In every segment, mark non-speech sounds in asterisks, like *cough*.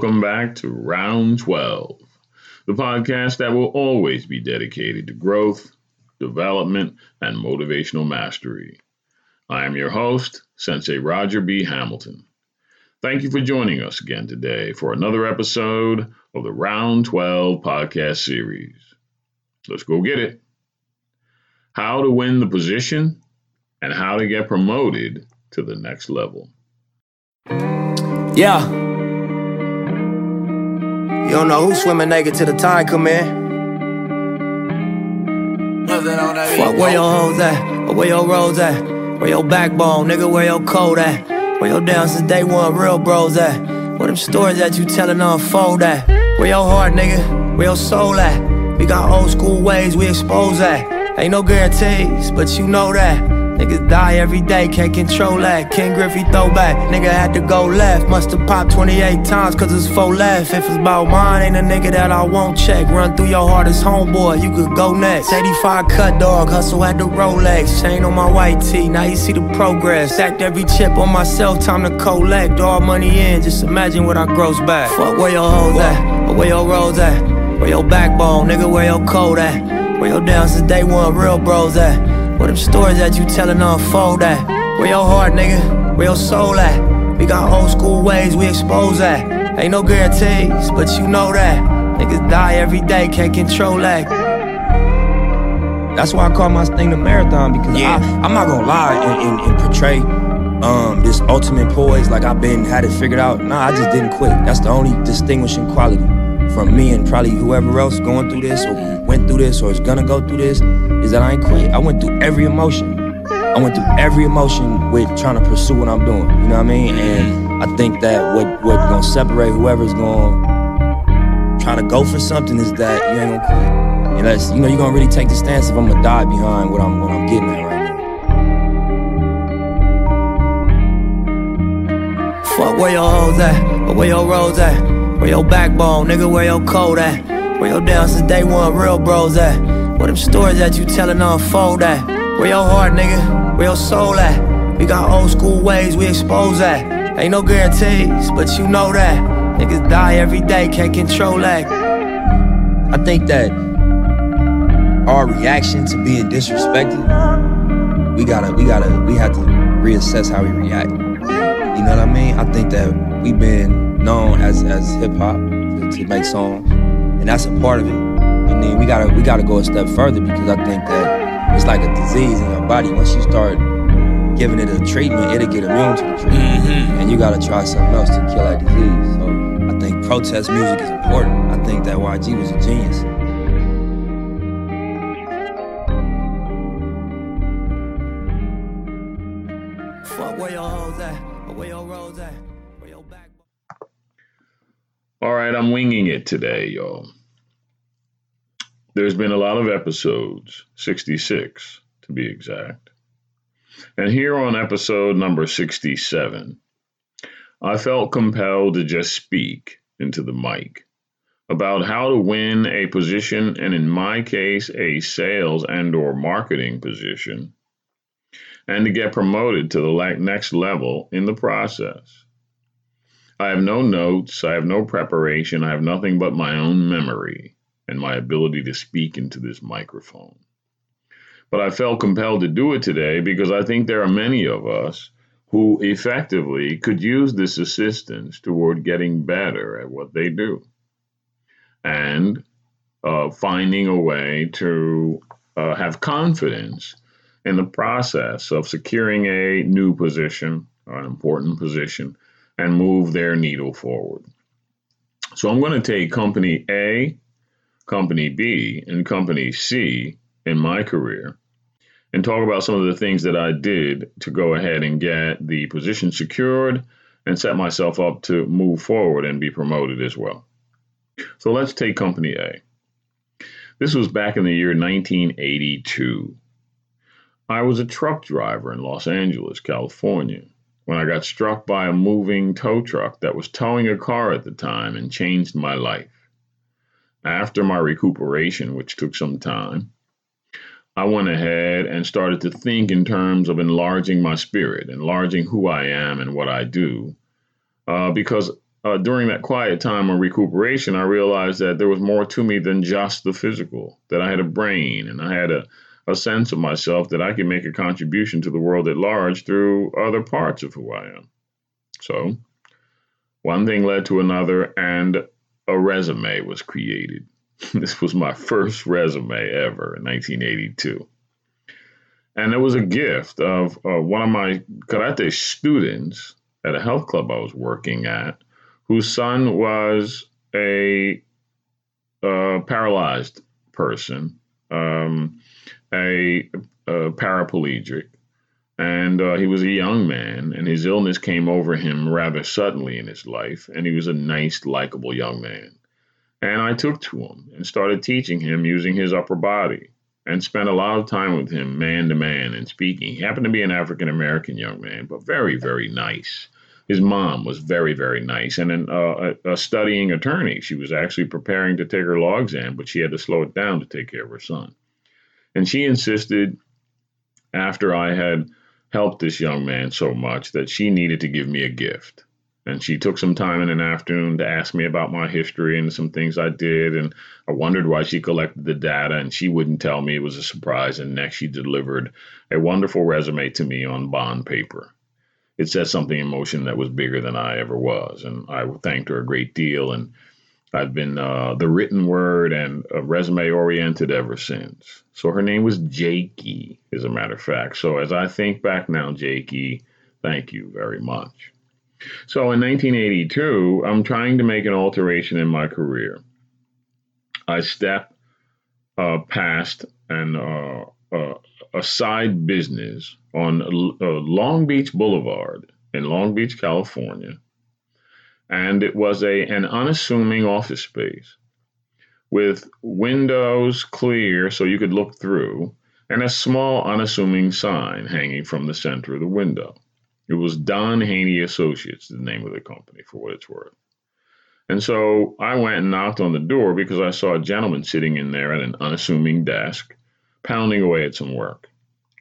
Welcome back to Round 12, the podcast that will always be dedicated to growth, development, and motivational mastery. I am your host, Sensei Roger B. Hamilton. Thank you for joining us again today for another episode of the Round 12 podcast series. Let's go get it. How to win the position and how to get promoted to the next level. Yeah. You don't know who's swimming naked till the tide come in. Fuck where your hoes at, or where your roads at, where your backbone, nigga, where your code at, where your down since day one real bros at, where them stories that you tellin' unfold at, where your heart, nigga, where your soul at. We got old school ways we expose that. Ain't no guarantees, but you know that. Niggas die every day, can't control that. Ken Griffey throwback, nigga had to go left. Musta popped 28 times, cause it's full left. If it's about mine, ain't a nigga that I won't check. Run through your hardest homeboy, you could go next. 85 cut dog, hustle at the Rolex. Chain on my white tee, now you see the progress. Stacked every chip on myself, time to collect. All money in, just imagine what I gross back. Fuck where your hoes at, or where your rolls at. Where your backbone, nigga, where your code at. Where your down since day one, real bros at. Where them stories that you tellin' unfold at? Where your heart, nigga? Where your soul at? We got old school ways we expose that. Ain't no guarantees, but you know that. Niggas die every day, can't control that. That's why I call my thing the marathon because yeah. I, am not gonna lie and, and, and portray um, this ultimate poise like I've been had it figured out. Nah, I just didn't quit. That's the only distinguishing quality from me and probably whoever else going through this or went through this or is gonna go through this is that I ain't quit. I went through every emotion. I went through every emotion with trying to pursue what I'm doing. You know what I mean? And I think that what what gonna separate whoever's going trying to go for something is that you ain't gonna quit. Unless you know you're gonna really take the stance if I'm gonna die behind what I'm what I'm getting at right now. Fuck where your hoes at, or where your roads at. Where your backbone, nigga, where your code at? Where your down since day one, real bros at? Where them stories that you tellin' unfold at? Where your heart, nigga, where your soul at? We got old school ways we expose that. Ain't no guarantees, but you know that. Niggas die every day, can't control that. I think that our reaction to being disrespected, we gotta, we gotta, we have to reassess how we react. You know what I mean? I think that we've been known as as hip hop to, to, make songs, and that's a part of it. And then we gotta we gotta go a step further because I think that it's like a disease in your body. Once you start giving it a treatment, it'll get immune to the treatment, mm-hmm. and you gotta try something else to kill that disease. So I think protest music is important. I think that YG was a genius. Right, I'm winging it today, y'all. There's been a lot of episodes, 66 to be exact. And here on episode number 67, I felt compelled to just speak into the mic about how to win a position and in my case a sales and or marketing position and to get promoted to the next level in the process. I have no notes, I have no preparation, I have nothing but my own memory and my ability to speak into this microphone. But I felt compelled to do it today because I think there are many of us who effectively could use this assistance toward getting better at what they do and uh, finding a way to uh, have confidence in the process of securing a new position or an important position and move their needle forward. So I'm going to take company A, company B, and company C in my career and talk about some of the things that I did to go ahead and get the position secured and set myself up to move forward and be promoted as well. So let's take company A. This was back in the year 1982. I was a truck driver in Los Angeles, California when I got struck by a moving tow truck that was towing a car at the time and changed my life. After my recuperation, which took some time, I went ahead and started to think in terms of enlarging my spirit, enlarging who I am and what I do, uh, because uh, during that quiet time of recuperation, I realized that there was more to me than just the physical, that I had a brain and I had a, a sense of myself that I can make a contribution to the world at large through other parts of who I am. So, one thing led to another, and a resume was created. *laughs* this was my first resume ever in 1982. And it was a gift of uh, one of my karate students at a health club I was working at whose son was a uh, paralyzed person, um, a, a, paraplegic, and uh, he was a young man, and his illness came over him rather suddenly in his life, and he was a nice, likable young man. And I took to him and started teaching him using his upper body and spent a lot of time with him man to man and speaking. He happened to be an African American young man, but very, very nice his mom was very, very nice and an, uh, a, a, studying attorney. She was actually preparing to take her law exam, but she had to slow it down to take care of her son. And she insisted, after I had helped this young man so much, that she needed to give me a gift. And she took some time in an afternoon to ask me about my history and some things I did. And I wondered why she collected the data, and she wouldn't tell me. It was a surprise. And next, she delivered a wonderful resume to me on bond paper it set something in motion that was bigger than I ever was. And I thanked her a great deal. And I've been uh, the written word and resume oriented ever since. So her name was Jakey, as a matter of fact. So as I think back now, Jakey, thank you very much. So in 1982, I'm trying to make an alteration in my career. I step uh, past an uh, uh a side business on uh, Long Beach Boulevard in Long Beach, California. And it was a, an unassuming office space with windows clear so you could look through and a small unassuming sign hanging from the center of the window. It was Don Haney Associates, the name of the company, for what it's worth. And so I went and knocked on the door because I saw a gentleman sitting in there at an unassuming desk, pounding away at some work.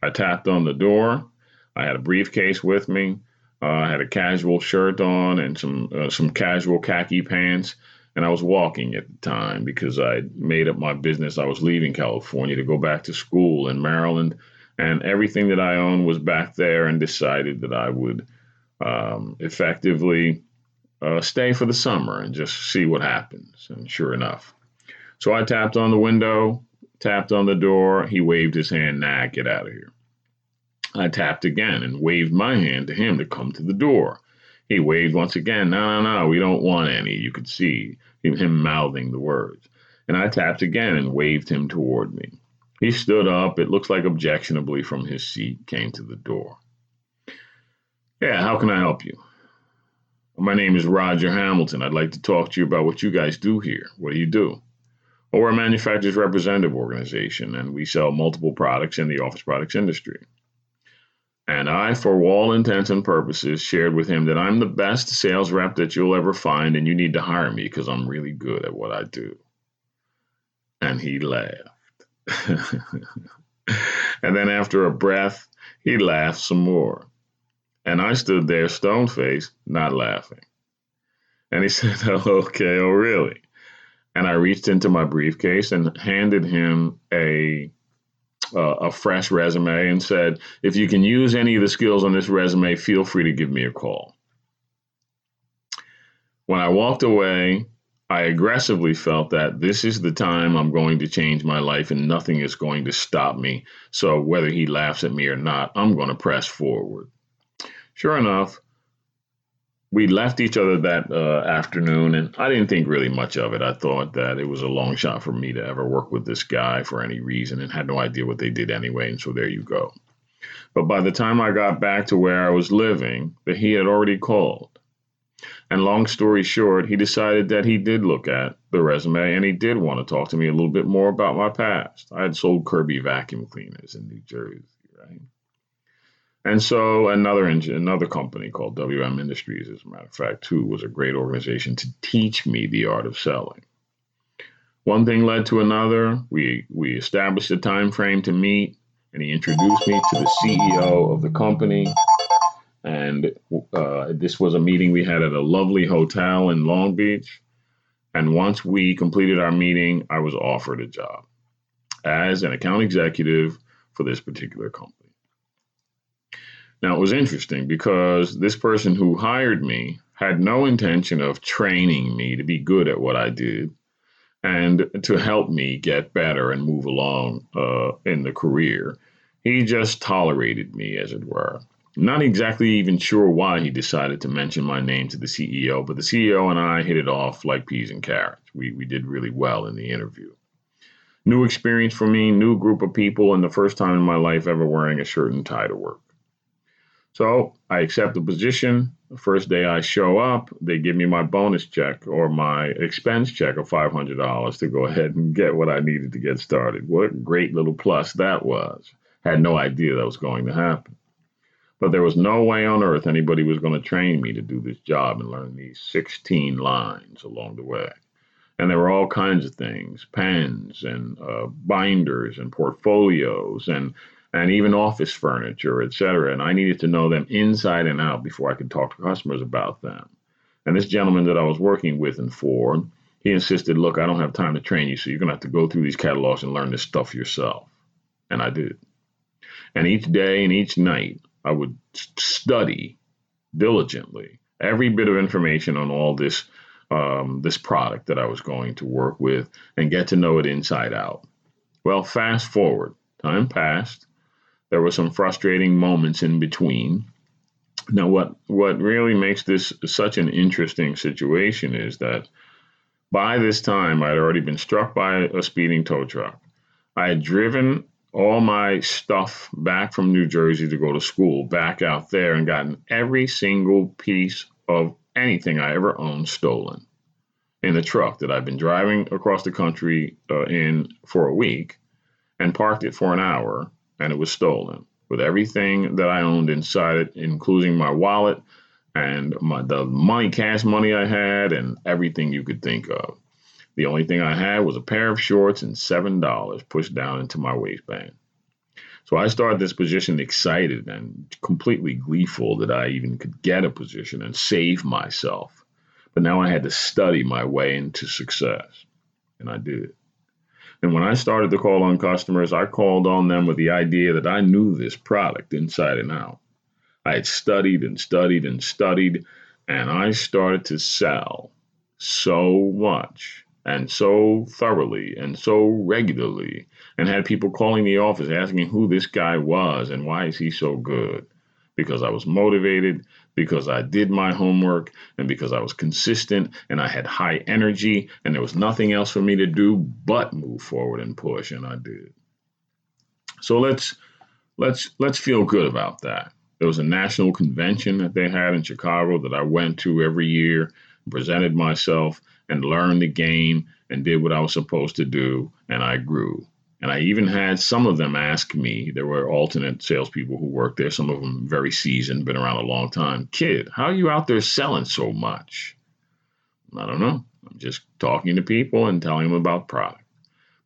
I tapped on the door. I had a briefcase with me. Uh, I had a casual shirt on and some uh, some casual khaki pants, and I was walking at the time because I made up my business. I was leaving California to go back to school in Maryland, and everything that I owned was back there. And decided that I would um, effectively uh, stay for the summer and just see what happens. And sure enough, so I tapped on the window tapped on the door. He waved his hand, nah, get out of here. I tapped again and waved my hand to him to come to the door. He waved once again, no, no, no, we don't want any. You could see him mouthing the words. And I tapped again and waved him toward me. He stood up, it looks like objectionably from his seat, came to the door. Yeah, how can I help you? My name is Roger Hamilton. I'd like to talk to you about what you guys do here. What do you do? Well, we're a manufacturer's representative organization, and we sell multiple products in the office products industry. And I, for all intents and purposes, shared with him that I'm the best sales rep that you'll ever find, and you need to hire me because I'm really good at what I do. And he laughed. *laughs* and then, after a breath, he laughed some more. And I stood there stone faced, not laughing. And he *laughs* said, Oh, okay, oh, really? and I reached into my briefcase and handed him a uh, a fresh resume and said, "If you can use any of the skills on this resume, feel free to give me a call." When I walked away, I aggressively felt that this is the time I'm going to change my life and nothing is going to stop me. So whether he laughs at me or not, I'm going to press forward. Sure enough, we left each other that uh, afternoon, and I didn't think really much of it. I thought that it was a long shot for me to ever work with this guy for any reason, and had no idea what they did anyway. And so there you go. But by the time I got back to where I was living, that he had already called. And long story short, he decided that he did look at the resume and he did want to talk to me a little bit more about my past. I had sold Kirby vacuum cleaners in New Jersey? And so another engine, another company called WM Industries, as a matter of fact, too, was a great organization to teach me the art of selling. One thing led to another. We we established a time frame to meet, and he introduced me to the CEO of the company. And uh, this was a meeting we had at a lovely hotel in Long Beach. And once we completed our meeting, I was offered a job as an account executive for this particular company. Now, it was interesting because this person who hired me had no intention of training me to be good at what I did and to help me get better and move along uh, in the career. He just tolerated me, as it were. Not exactly even sure why he decided to mention my name to the CEO, but the CEO and I hit it off like peas and carrots. We, we did really well in the interview. New experience for me, new group of people, and the first time in my life ever wearing a shirt and tie to work. So I accept the position. The first day I show up, they give me my bonus check or my expense check of $500 to go *laughs* ahead and get what I needed to get started. What a great little plus that was. Had no idea that was going to happen. But there was no way on earth anybody was going to train me to do this job and learn these 16 lines along the way. And there were all kinds of things pens and uh, binders and portfolios and, and even office furniture, et cetera. And I needed to know them inside and out before I could talk to customers about them. And this gentleman that I was working with and for, he insisted, Look, I don't have time to train you, so you're going to have to go through these catalogs and learn this stuff yourself. And I did. And each day and each night, I would study diligently every bit of information on all this um, this product that I was going to work with and get to know it inside out. Well, fast forward, time passed. There were some frustrating moments in between. Now, what what really makes this such an interesting situation is that by this time I had already been struck by a speeding tow truck. I had driven all my stuff back from New Jersey to go to school back out there and gotten every single piece of anything I ever owned stolen in the truck that I've been driving across the country uh, in for a week and parked it for an hour and it was stolen with everything that I owned inside it, including my wallet and my the money, cash money I had, and everything you could think of. The only thing I had was a pair of shorts and $7 pushed down into my waistband. So I started this position excited and completely gleeful that I even could get a position and save myself. But now I had to study my way into success. And I did. And when I started to call on customers, I called on them with the idea that I knew this product inside and out. I had studied and studied and studied, and I started to sell so much and so thoroughly and so regularly and had people calling the office asking who this guy was and why is he so good because I was motivated, because I did my homework, and because I was consistent and I had high energy and there was nothing else for me to do but move forward and push and I did. So let's let's let's feel good about that. There was a national convention that they had in Chicago that I went to every year, presented myself, and learned the game and did what I was supposed to do, and I grew. And I even had some of them ask me, there were alternate salespeople who worked there, some of them very seasoned, been around a long time. Kid, how are you out there selling so much? I don't know. I'm just talking to people and telling them about product.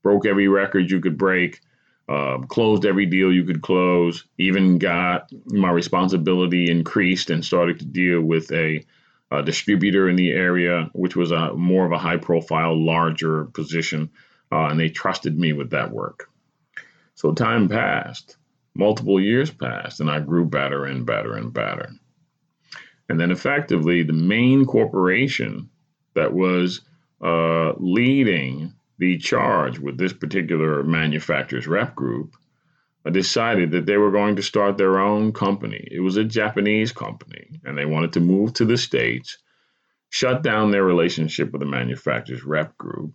Broke every record you could break, uh, closed every deal you could close, even got my responsibility increased and started to deal with a a distributor in the area, which was a more of a high profile, larger position, uh, and they trusted me with that work. So time passed, multiple years passed, and I grew better and better and better. And then effectively, the main corporation that was uh, leading the charge with this particular manufacturer's rep group decided that they were going to start their own company. It was a Japanese company, and they wanted to move to the States, shut down their relationship with the manufacturer's rep group,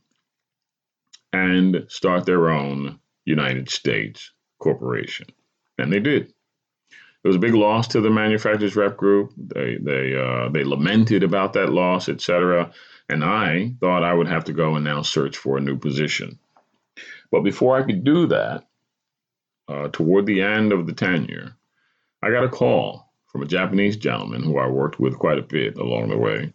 and start their own United States corporation. And they did. It was a big loss to the manufacturer's rep group. They they uh, they lamented about that loss, etc. And I thought I would have to go and now search for a new position. But before I could do that, uh, toward the end of the tenure, I got a call from a Japanese gentleman who I worked with quite a bit along the way,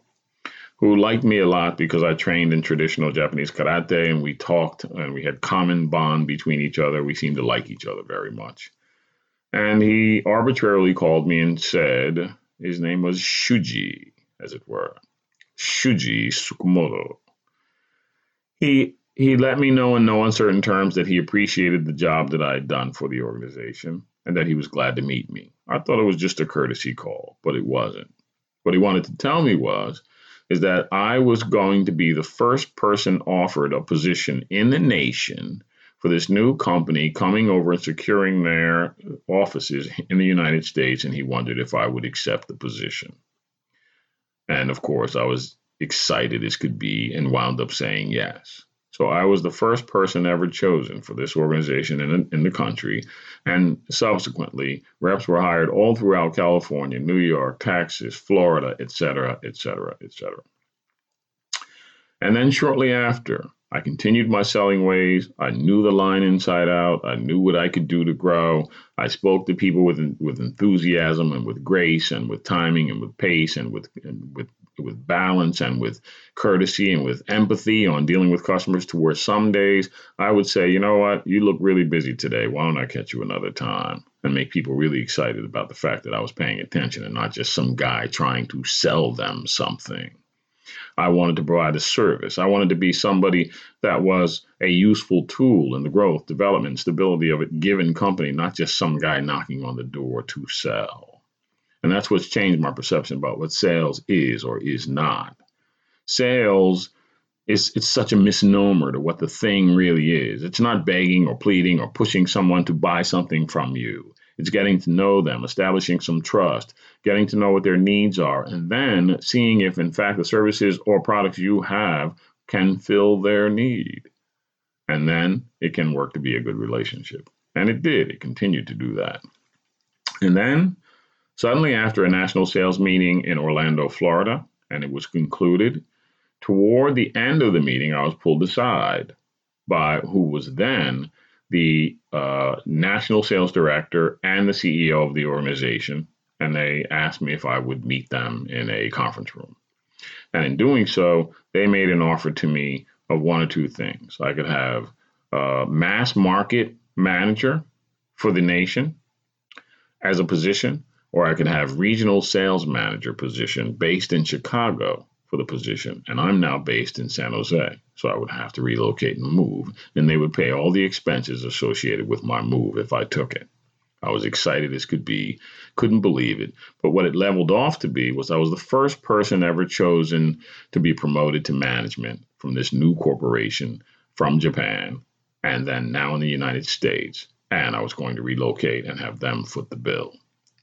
who liked me a lot because I trained in traditional Japanese karate and we talked and we had common bond between each other. We seemed to like each other very much. And he arbitrarily called me and said his name was Shuji, as it were. Shuji Tsukumoto. He he let me know in no uncertain terms that he appreciated the job that I had done for the organization and that he was glad to meet me. I thought it was just a courtesy call, but it wasn't. What he wanted to tell me was is that I was going to be the first person offered a position in the nation for this new company coming over and securing their offices in the United States, and he wondered if I would accept the position. And of course, I was excited as could be and wound up saying yes. So I was the first person ever chosen for this organization in, in the country. And subsequently, reps were hired all throughout California, New York, Texas, Florida, et cetera, et cetera, et cetera. And then shortly after, I continued my selling ways. I knew the line inside out. I knew what I could do to grow. I spoke to people with with enthusiasm and with grace and with timing and with pace and with and with with balance and with courtesy and with empathy on dealing with customers to where some days I would say, you know what, you look really busy today. Why don't I catch you another time? And make people really excited about the fact that I was paying attention and not just some guy trying to sell them something. I wanted to provide a service. I wanted to be somebody that was a useful tool in the growth, development, stability of a given company, not just some guy knocking on the door to sell. And that's what's changed my perception about what sales is or is not. Sales is it's such a misnomer to what the thing really is. It's not begging or pleading or pushing someone to buy something from you. It's getting to know them, establishing some trust, getting to know what their needs are, and then seeing if, in fact, the services or products you have can fill their need. And then it can work to be a good relationship. And it did. It continued to do that. And then Suddenly, after a national sales meeting in Orlando, Florida, and it was concluded, toward the end of the meeting, I was pulled aside by who was then the uh, national sales director and the CEO of the organization, and they asked me if I would meet them in a conference room. And in doing so, they made an offer to me of one or two things. I could have a mass market manager for the nation as a position, or I could have regional sales manager position based in Chicago for the position, and I'm now based in San Jose. So I would have to relocate and move, and they would pay all the expenses associated with my move if I took it. I was excited as could be, couldn't believe it. But what it leveled off to be was I was the first person ever chosen to be promoted to management from this new corporation from Japan, and then now in the United States. And I was going to relocate and have them foot the bill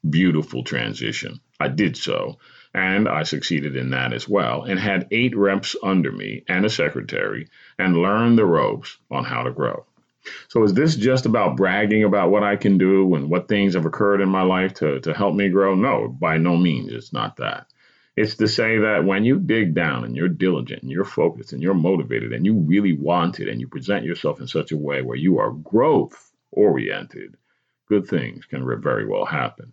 beautiful transition. I did so, and I succeeded in that as well, and had eight reps under me and a secretary, and learned the ropes on how to grow. So, is this just about bragging about what I can do and what things have occurred in my life to, to help me grow? No, by no means. It's not that. It's to say that when you dig down and you're diligent and you're focused and you're motivated and you really want it and you present yourself in such a way where you are growth oriented, good things can very well happen.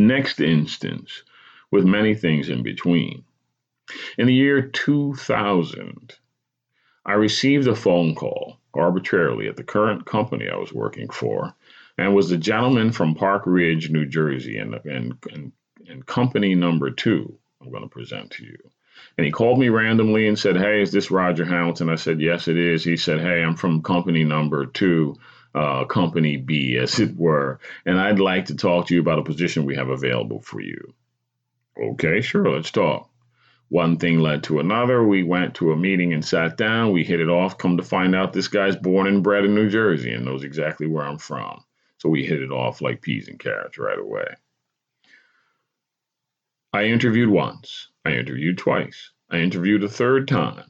Next instance, with many things in between. In the year 2000, I received a phone call arbitrarily at the current company I was working for, and was the gentleman from Park Ridge, New Jersey, and, and, and, and company number two I'm going to present to you. And he called me randomly and said, Hey, is this Roger Hamilton? I said, Yes, it is. He said, Hey, I'm from company number two uh, company B, as it were, and I'd like to talk to you about a position we have available for you. Okay, sure, let's talk. One thing led to another. We went to a meeting and sat down. We hit it off. Come to find out, this guy's born and bred in New Jersey and knows exactly where I'm from. So we hit it off like peas and carrots right away. I interviewed once. I interviewed twice. I interviewed a third time.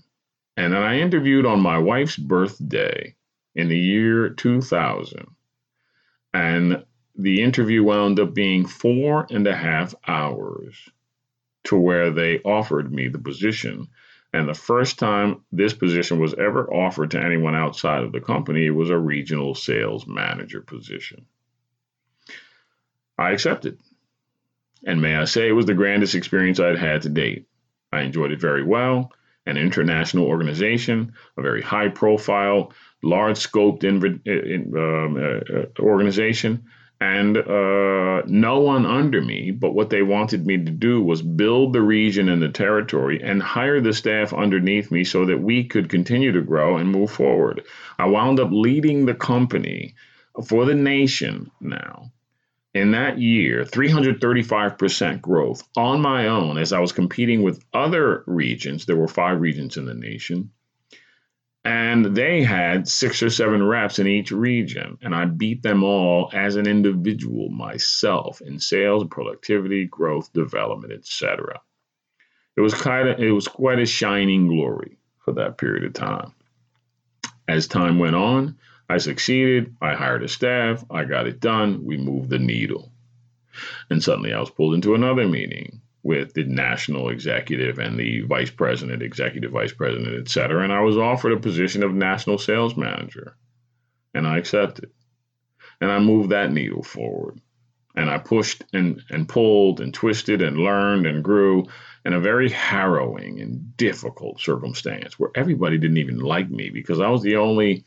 And then I interviewed on my wife's birthday in the year 2000. And the interview wound up being four and a half hours to where they offered me the position. And the first time this position was ever offered to anyone outside of the company, it was a regional sales manager position. I accepted. And may I say, it was the grandest experience I'd had to date. I enjoyed it very well. An international organization, a very high profile, large scoped in, in, um, uh, uh, organization. and uh, no one under me. But what they wanted me to do was build the region and the territory and hire the staff underneath me so that we could continue to grow and move forward. I wound up leading the company for the nation now. In that year, 335% growth on my own as I was competing with other regions. There were five regions in the nation and they had six or seven reps in each region and i beat them all as an individual myself in sales productivity growth development etc it was kind of it was quite a shining glory for that period of time. As time went on i succeeded i hired a staff i got it done we moved the needle. And suddenly i was pulled into another meeting with the national executive and the vice president, executive vice president, et cetera. And I was offered a position of national sales manager, and I accepted. And I moved that needle forward. And I pushed and, and pulled and twisted and learned and grew in a very harrowing and difficult circumstance where everybody didn't even like me because I was the only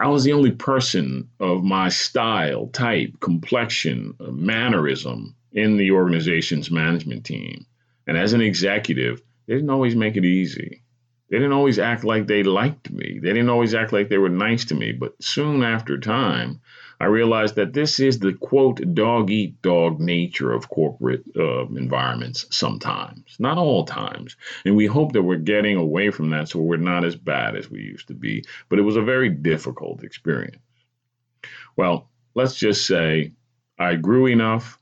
I was the only person of my style, type, complexion, mannerism in the organization's management team. And as an executive, they didn't always make it easy. They didn't always act like they liked me. They didn't always act like they were nice to me. But soon after time, I realized that this is the quote dog eat dog nature of corporate uh, environments sometimes, not all times. And we hope that we're getting away from that so we're not as bad as we used to be. But it was a very difficult experience. Well, let's just say I grew enough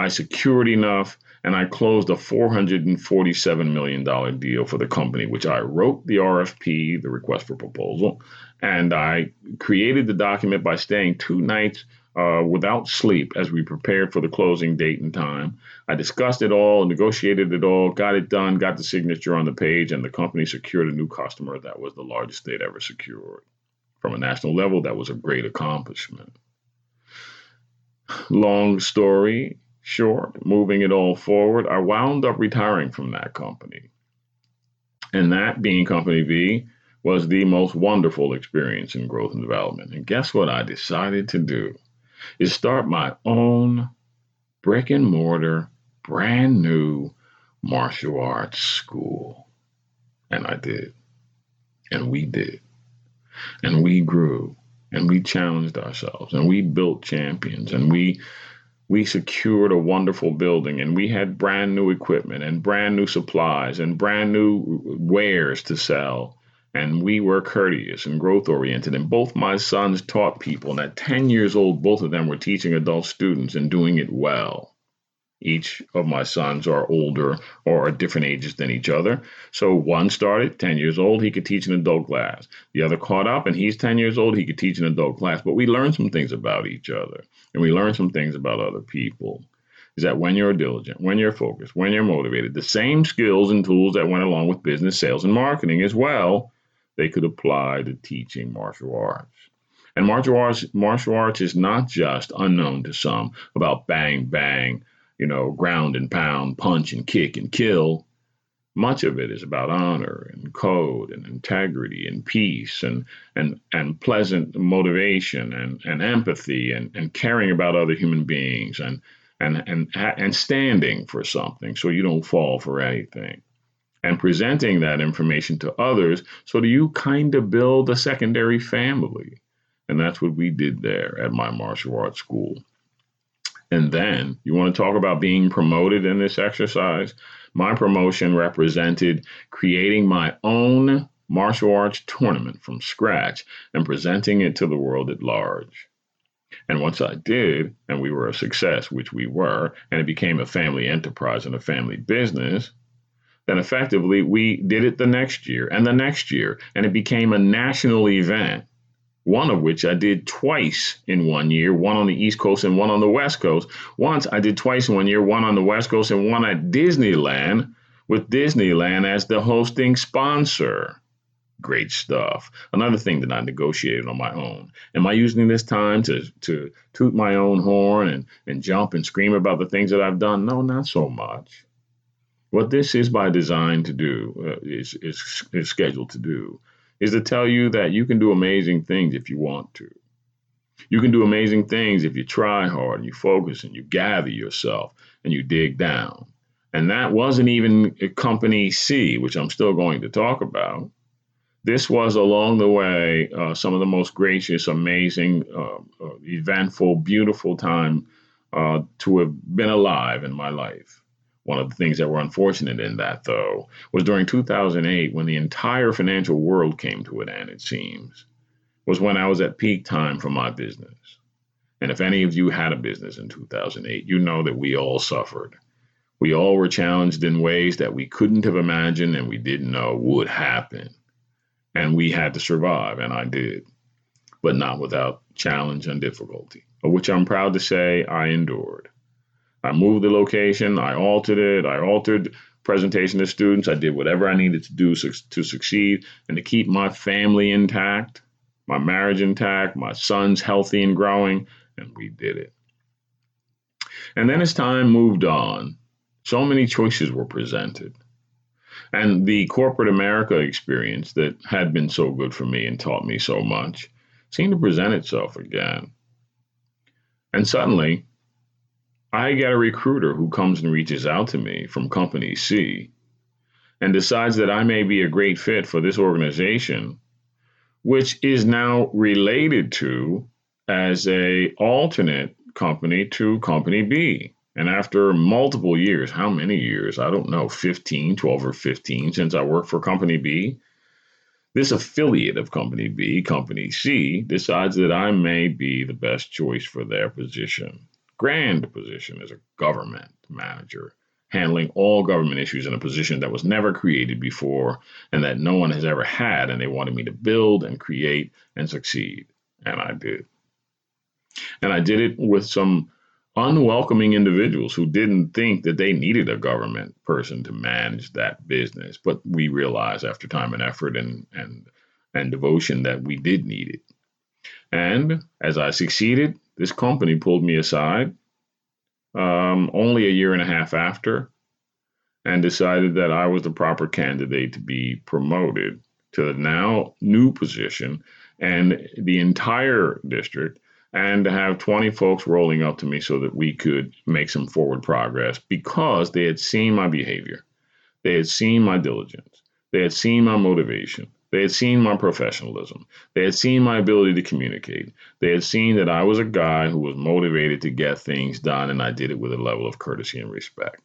I secured enough and I closed a $447 million deal for the company, which I wrote the RFP, the request for proposal, and I created the document by staying two nights uh, without sleep as we prepared for the closing date and time. I discussed it all, negotiated it all, got it done, got the signature on the page, and the company secured a new customer that was the largest they'd ever secured. From a national level, that was a great accomplishment. Long story, short, moving it all forward, I wound up retiring from that company. And that being Company B was the most wonderful experience in growth and development. And guess what I decided to do? Is start my own brick and mortar, brand new martial arts school. And I did. And we did. And we grew. And we challenged ourselves. And we built champions. And we we secured a wonderful building and we had brand new equipment and brand new supplies and brand new wares to sell. And we were courteous and growth oriented. And both my sons taught people. And at 10 years old, both of them were teaching adult students and doing it well. Each of my sons are older or are different ages than each other. So one started 10 years old, he could teach an adult class. The other caught up and he's 10 years old, he could teach an adult class. But we learned some things about each other and we learned some things about other people. Is that when you're diligent, when you're focused, when you're motivated, the same skills and tools that went along with business, sales, and marketing as well, they could apply to teaching martial arts. And martial arts, martial arts is not just unknown to some about bang, bang, you know, ground and pound, punch and kick and kill. Much of it is about honor and code and integrity and peace and and and pleasant motivation and, and empathy and, and caring about other human beings and and and and standing for something so you don't fall for anything. And presenting that information to others so that you kind of build a secondary family. And that's what we did there at my martial arts school and then you want to talk about being promoted in this exercise? My promotion represented creating my own martial arts tournament from scratch and presenting it to the world at large. And once I did, and we were a success, which we were, and it became a family enterprise and a family business, then effectively we did it the next year and the next year, and it became a national event one of which I did twice in one year, one on the East Coast and one on the West Coast. Once I did twice in one year, one on the West Coast and one at Disneyland, with Disneyland as the hosting sponsor. Great stuff. Another thing that I negotiated on my own. Am I using this time to, to toot my own horn and, and jump and scream about the things that I've done? No, not so much. What this is by design to do, uh, is, is, is scheduled to do, is to tell you that you can do amazing things if you want to. You can do amazing things if you try hard and you focus and you gather yourself and you dig down. And that wasn't even Company C, which I'm still going to talk about. This was along the way uh, some of the most gracious, amazing, uh, uh, eventful, beautiful time uh, to have been alive in my life. One of the things that were unfortunate in that, though, was during 2008 when the entire financial world came to an end, it seems, was when I was at peak time for my business. And if any of you had a business in 2008, you know that we all suffered. We all were challenged in ways that we couldn't have imagined and we didn't know would happen. And we had to survive, and I did, but not without challenge and difficulty, of which I'm proud to say I endured. I moved the location, I altered it, I altered presentation to students, I did whatever I needed to do to succeed and to keep my family intact, my marriage intact, my sons healthy and growing, and we did it. And then as time moved on, so many choices were presented. And the corporate America experience that had been so good for me and taught me so much seemed to present itself again. And suddenly, I get a recruiter who comes and reaches out to me from Company C and decides that I may be a great fit for this organization, which is now related to as a alternate company to Company B. And after multiple years, how many years? I don't know, 15, 12 or 15 since I worked for Company B. This affiliate of Company B, Company C, decides that I may be the best choice for their position. Grand position as a government manager, handling all government issues in a position that was never created before and that no one has ever had. And they wanted me to build and create and succeed. And I did. And I did it with some unwelcoming individuals who didn't think that they needed a government person to manage that business. But we realized after time and effort and and and devotion that we did need it. And as I succeeded, this company pulled me aside um, only a year and a half after and decided that I was the proper candidate to be promoted to the now new position. And the entire district and to have 20 folks rolling up to me so that we could make some forward progress because they had seen my behavior. They had seen my diligence. They had seen my motivation. They had seen my professionalism. They had seen my ability to communicate. They had seen that I was a guy who was motivated to get things done, and I did it with a level of courtesy and respect.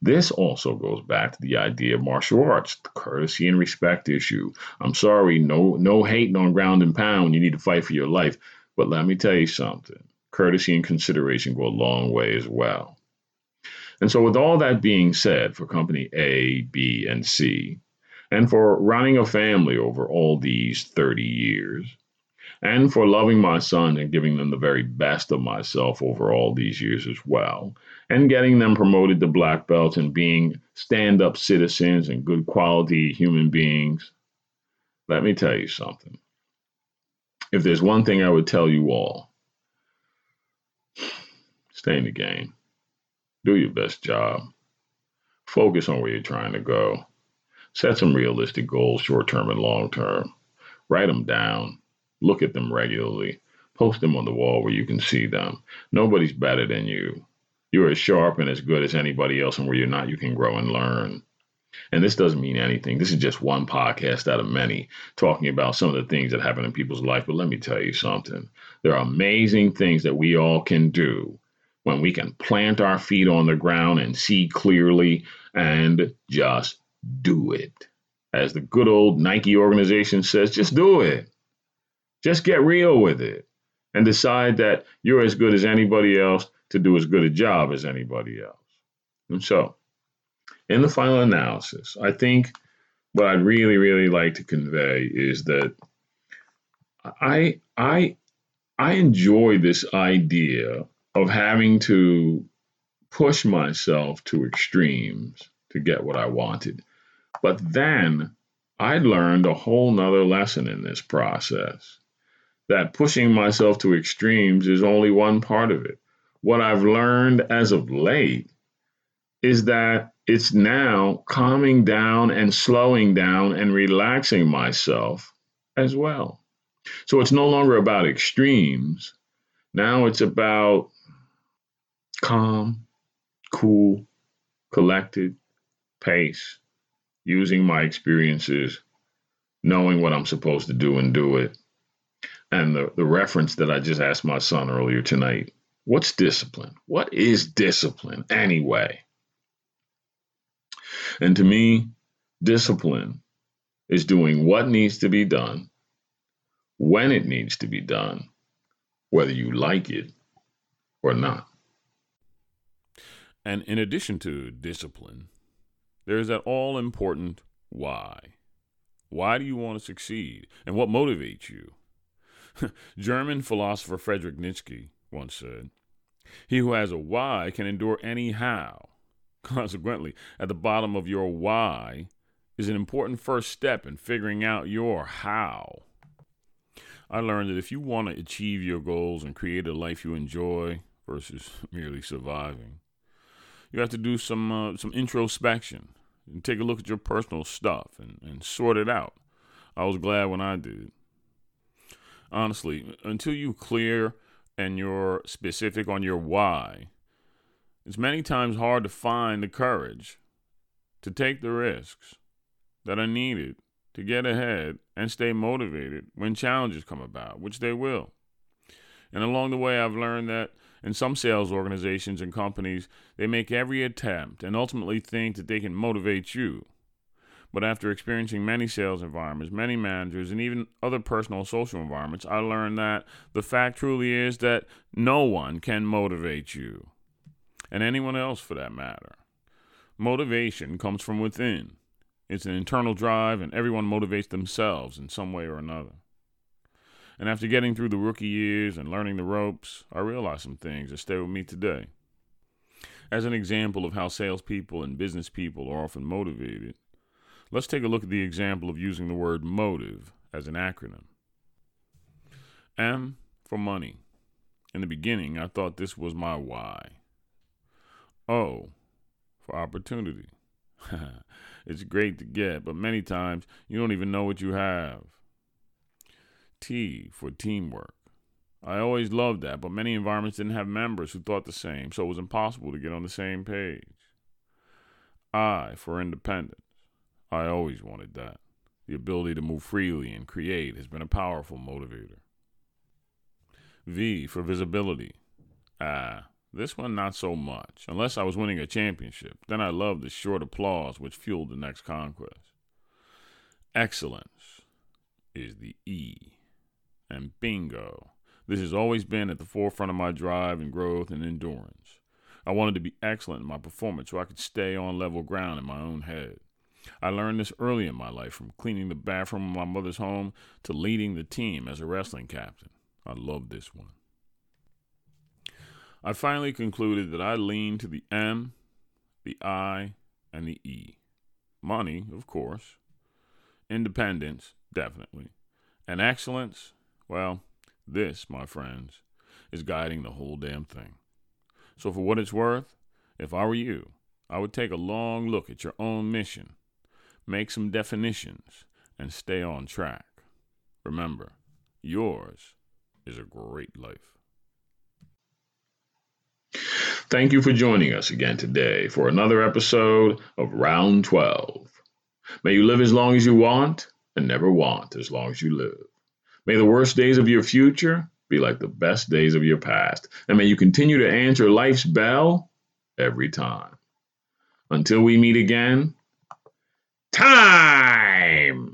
This also goes back to the idea of martial arts, the courtesy and respect issue. I'm sorry, no no hating on ground and pound. You need to fight for your life. But let me tell you something courtesy and consideration go a long way as well. And so, with all that being said, for company A, B, and C, and for running a family over all these 30 years, and for loving my son and giving them the very best of myself over all these years as well, and getting them promoted to black belts and being stand up citizens and good quality human beings, let me tell you something if there's one thing I would tell you all, stay in the game. Do your best job. Focus on where you're trying to go. Set some realistic goals, short term and long term. Write them down. Look at them regularly. Post them on the wall where you can see them. Nobody's better than you. You're as sharp and as good as anybody else, and where you're not, you can grow and learn. And this doesn't mean anything. This is just one podcast out of many talking about some of the things that happen in people's life. But let me tell you something. There are amazing things that we all can do when we can plant our feet on the ground and see clearly and just do it. As the good old Nike organization says, just do it. Just get real with it and decide that you're as good as anybody else to do as good a job as anybody else. And so, in the final analysis, I think what I'd really, really like to convey is that I I I enjoy this idea of having to push myself to extremes to get what I wanted. But then I learned a whole nother lesson in this process that pushing myself to extremes is only one part of it. What I've learned as of late is that it's now calming down and slowing down and relaxing myself as well. So it's no longer about extremes. Now it's about calm, cool, collected, pace, using my experiences, knowing what I'm supposed to do and do it. And the, the reference that I just asked my son earlier tonight what's discipline? What is discipline anyway? And to me, discipline is doing what needs to be done, when it needs to be done, whether you like it or not. And in addition to discipline, there is that all important why. Why do you want to succeed? And what motivates you? *laughs* German philosopher Friedrich Nietzsche once said, He who has a why can endure any how. *laughs* Consequently, at the bottom of your why is an important first step in figuring out your how. I learned that if you want to achieve your goals and create a life you enjoy versus *laughs* merely surviving, you have to do some uh, some introspection and take a look at your personal stuff and, and sort it out. I was glad when I did. Honestly, until you clear and you're specific on your why, it's many times hard to find the courage to take the risks that are needed to get ahead and stay motivated when challenges come about, which they will. And along the way, I've learned that in some sales organizations and companies, they make every attempt and ultimately think that they can motivate you. But after experiencing many sales environments, many managers, and even other personal social environments, I learned that the fact truly is that no one can motivate you and anyone else for that matter. Motivation comes from within. It's an internal drive, and everyone motivates themselves in some way or another. And after getting through the rookie years and learning the ropes, I realized some things that stay with me today. As an example of how salespeople and business people are often motivated, let's take a look at the example of using the word motive as an acronym. M for money. In the beginning, I thought this was my why. O for opportunity. *laughs* it's great to get, but many times you don't even know what you have. T for teamwork. I always loved that, but many environments didn't have members who thought the same, so it was impossible to get on the same page. I for independence. I always wanted that. The ability to move freely and create has been a powerful motivator. V for visibility. Ah, this one, not so much, unless I was winning a championship. Then I loved the short applause which fueled the next conquest. Excellence is the E. And bingo. This has always been at the forefront of my drive and growth and endurance. I wanted to be excellent in my performance so I could stay on level ground in my own head. I learned this early in my life from cleaning the bathroom of my mother's home to leading the team as a wrestling captain. I love this one. I finally concluded that I leaned to the M, the I, and the E. Money, of course. Independence, definitely. And excellence, well, this, my friends, is guiding the whole damn thing. So, for what it's worth, if I were you, I would take a long look at your own mission, make some definitions, and stay on track. Remember, yours is a great life. Thank you for joining us again today for another episode of Round 12. May you live as long as you want and never want as long as you live. May the worst days of your future be like the best days of your past, and may you continue to answer life's bell every time. Until we meet again, time!